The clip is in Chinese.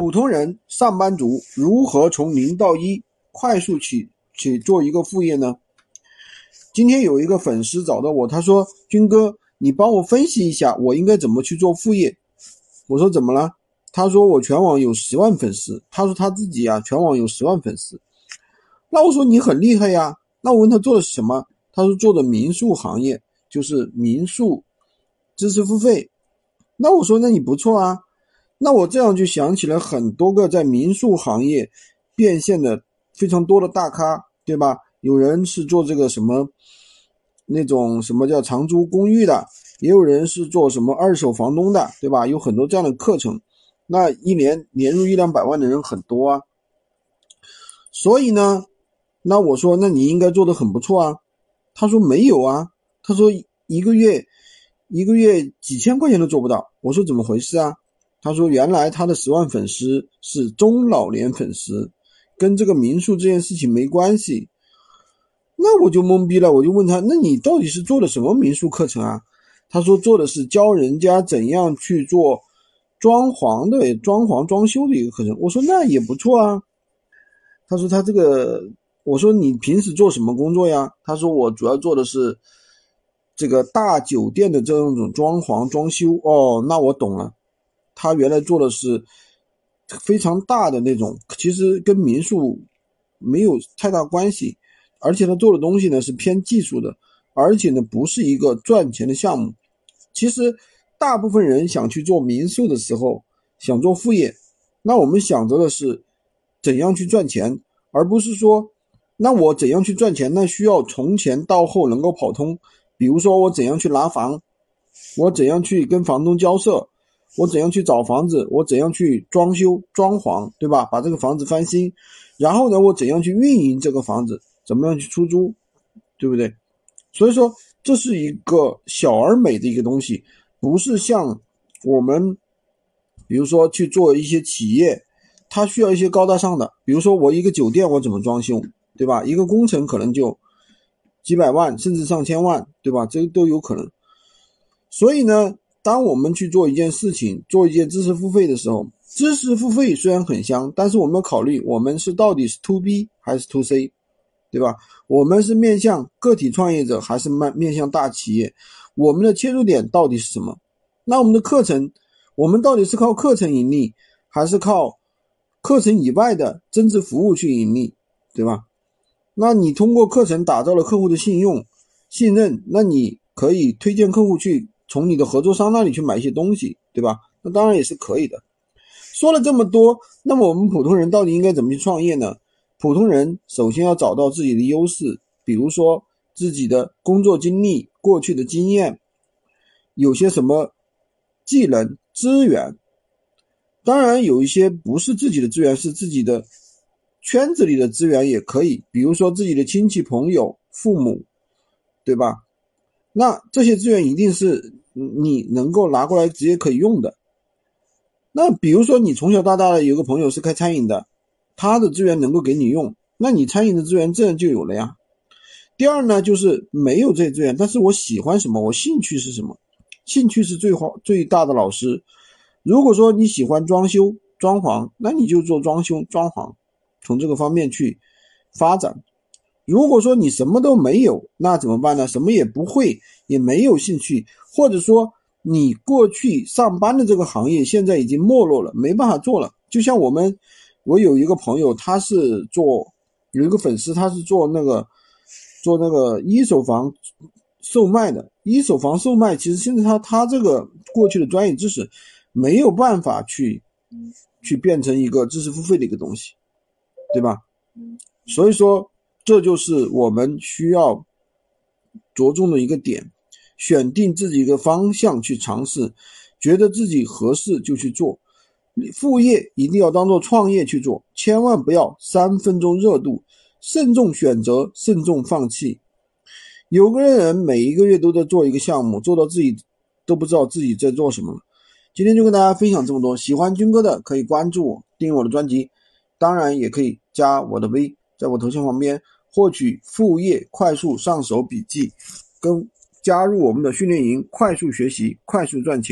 普通人、上班族如何从零到一快速起起做一个副业呢？今天有一个粉丝找到我，他说：“军哥，你帮我分析一下，我应该怎么去做副业？”我说：“怎么了？”他说：“我全网有十万粉丝。”他说他自己啊，全网有十万粉丝。那我说你很厉害呀。那我问他做的什么？他说做的民宿行业，就是民宿知识付费。那我说那你不错啊。那我这样就想起了很多个在民宿行业变现的非常多的大咖，对吧？有人是做这个什么那种什么叫长租公寓的，也有人是做什么二手房东的，对吧？有很多这样的课程，那一年年入一两百万的人很多啊。所以呢，那我说那你应该做的很不错啊。他说没有啊，他说一个月一个月几千块钱都做不到。我说怎么回事啊？他说：“原来他的十万粉丝是中老年粉丝，跟这个民宿这件事情没关系。”那我就懵逼了，我就问他：“那你到底是做的什么民宿课程啊？”他说：“做的是教人家怎样去做装潢的、装潢装修的一个课程。”我说：“那也不错啊。”他说：“他这个……我说你平时做什么工作呀？”他说：“我主要做的是这个大酒店的这种装潢装修。”哦，那我懂了。他原来做的是非常大的那种，其实跟民宿没有太大关系，而且他做的东西呢是偏技术的，而且呢不是一个赚钱的项目。其实大部分人想去做民宿的时候，想做副业，那我们想着的是怎样去赚钱，而不是说那我怎样去赚钱，那需要从前到后能够跑通。比如说我怎样去拿房，我怎样去跟房东交涉。我怎样去找房子？我怎样去装修装潢，对吧？把这个房子翻新，然后呢，我怎样去运营这个房子？怎么样去出租，对不对？所以说，这是一个小而美的一个东西，不是像我们，比如说去做一些企业，它需要一些高大上的，比如说我一个酒店我怎么装修，对吧？一个工程可能就几百万甚至上千万，对吧？这都有可能。所以呢。当我们去做一件事情，做一件知识付费的时候，知识付费虽然很香，但是我们要考虑，我们是到底是 to B 还是 to C，对吧？我们是面向个体创业者还是面面向大企业？我们的切入点到底是什么？那我们的课程，我们到底是靠课程盈利，还是靠课程以外的增值服务去盈利，对吧？那你通过课程打造了客户的信用、信任，那你可以推荐客户去。从你的合作商那里去买一些东西，对吧？那当然也是可以的。说了这么多，那么我们普通人到底应该怎么去创业呢？普通人首先要找到自己的优势，比如说自己的工作经历、过去的经验，有些什么技能、资源。当然有一些不是自己的资源，是自己的圈子里的资源也可以，比如说自己的亲戚朋友、父母，对吧？那这些资源一定是。你能够拿过来直接可以用的，那比如说你从小到大的有个朋友是开餐饮的，他的资源能够给你用，那你餐饮的资源自然就有了呀。第二呢，就是没有这些资源，但是我喜欢什么，我兴趣是什么，兴趣是最好最大的老师。如果说你喜欢装修装潢，那你就做装修装潢，从这个方面去发展。如果说你什么都没有，那怎么办呢？什么也不会，也没有兴趣，或者说你过去上班的这个行业现在已经没落了，没办法做了。就像我们，我有一个朋友，他是做有一个粉丝，他是做那个做那个一手房售卖的。一手房售卖，其实现在他他这个过去的专业知识没有办法去去变成一个知识付费的一个东西，对吧？所以说。这就是我们需要着重的一个点，选定自己一个方向去尝试，觉得自己合适就去做。副业一定要当做创业去做，千万不要三分钟热度，慎重选择，慎重放弃。有个人每一个月都在做一个项目，做到自己都不知道自己在做什么了。今天就跟大家分享这么多，喜欢军哥的可以关注我，订阅我的专辑，当然也可以加我的微，在我头像旁边。获取副业快速上手笔记，跟加入我们的训练营，快速学习，快速赚钱。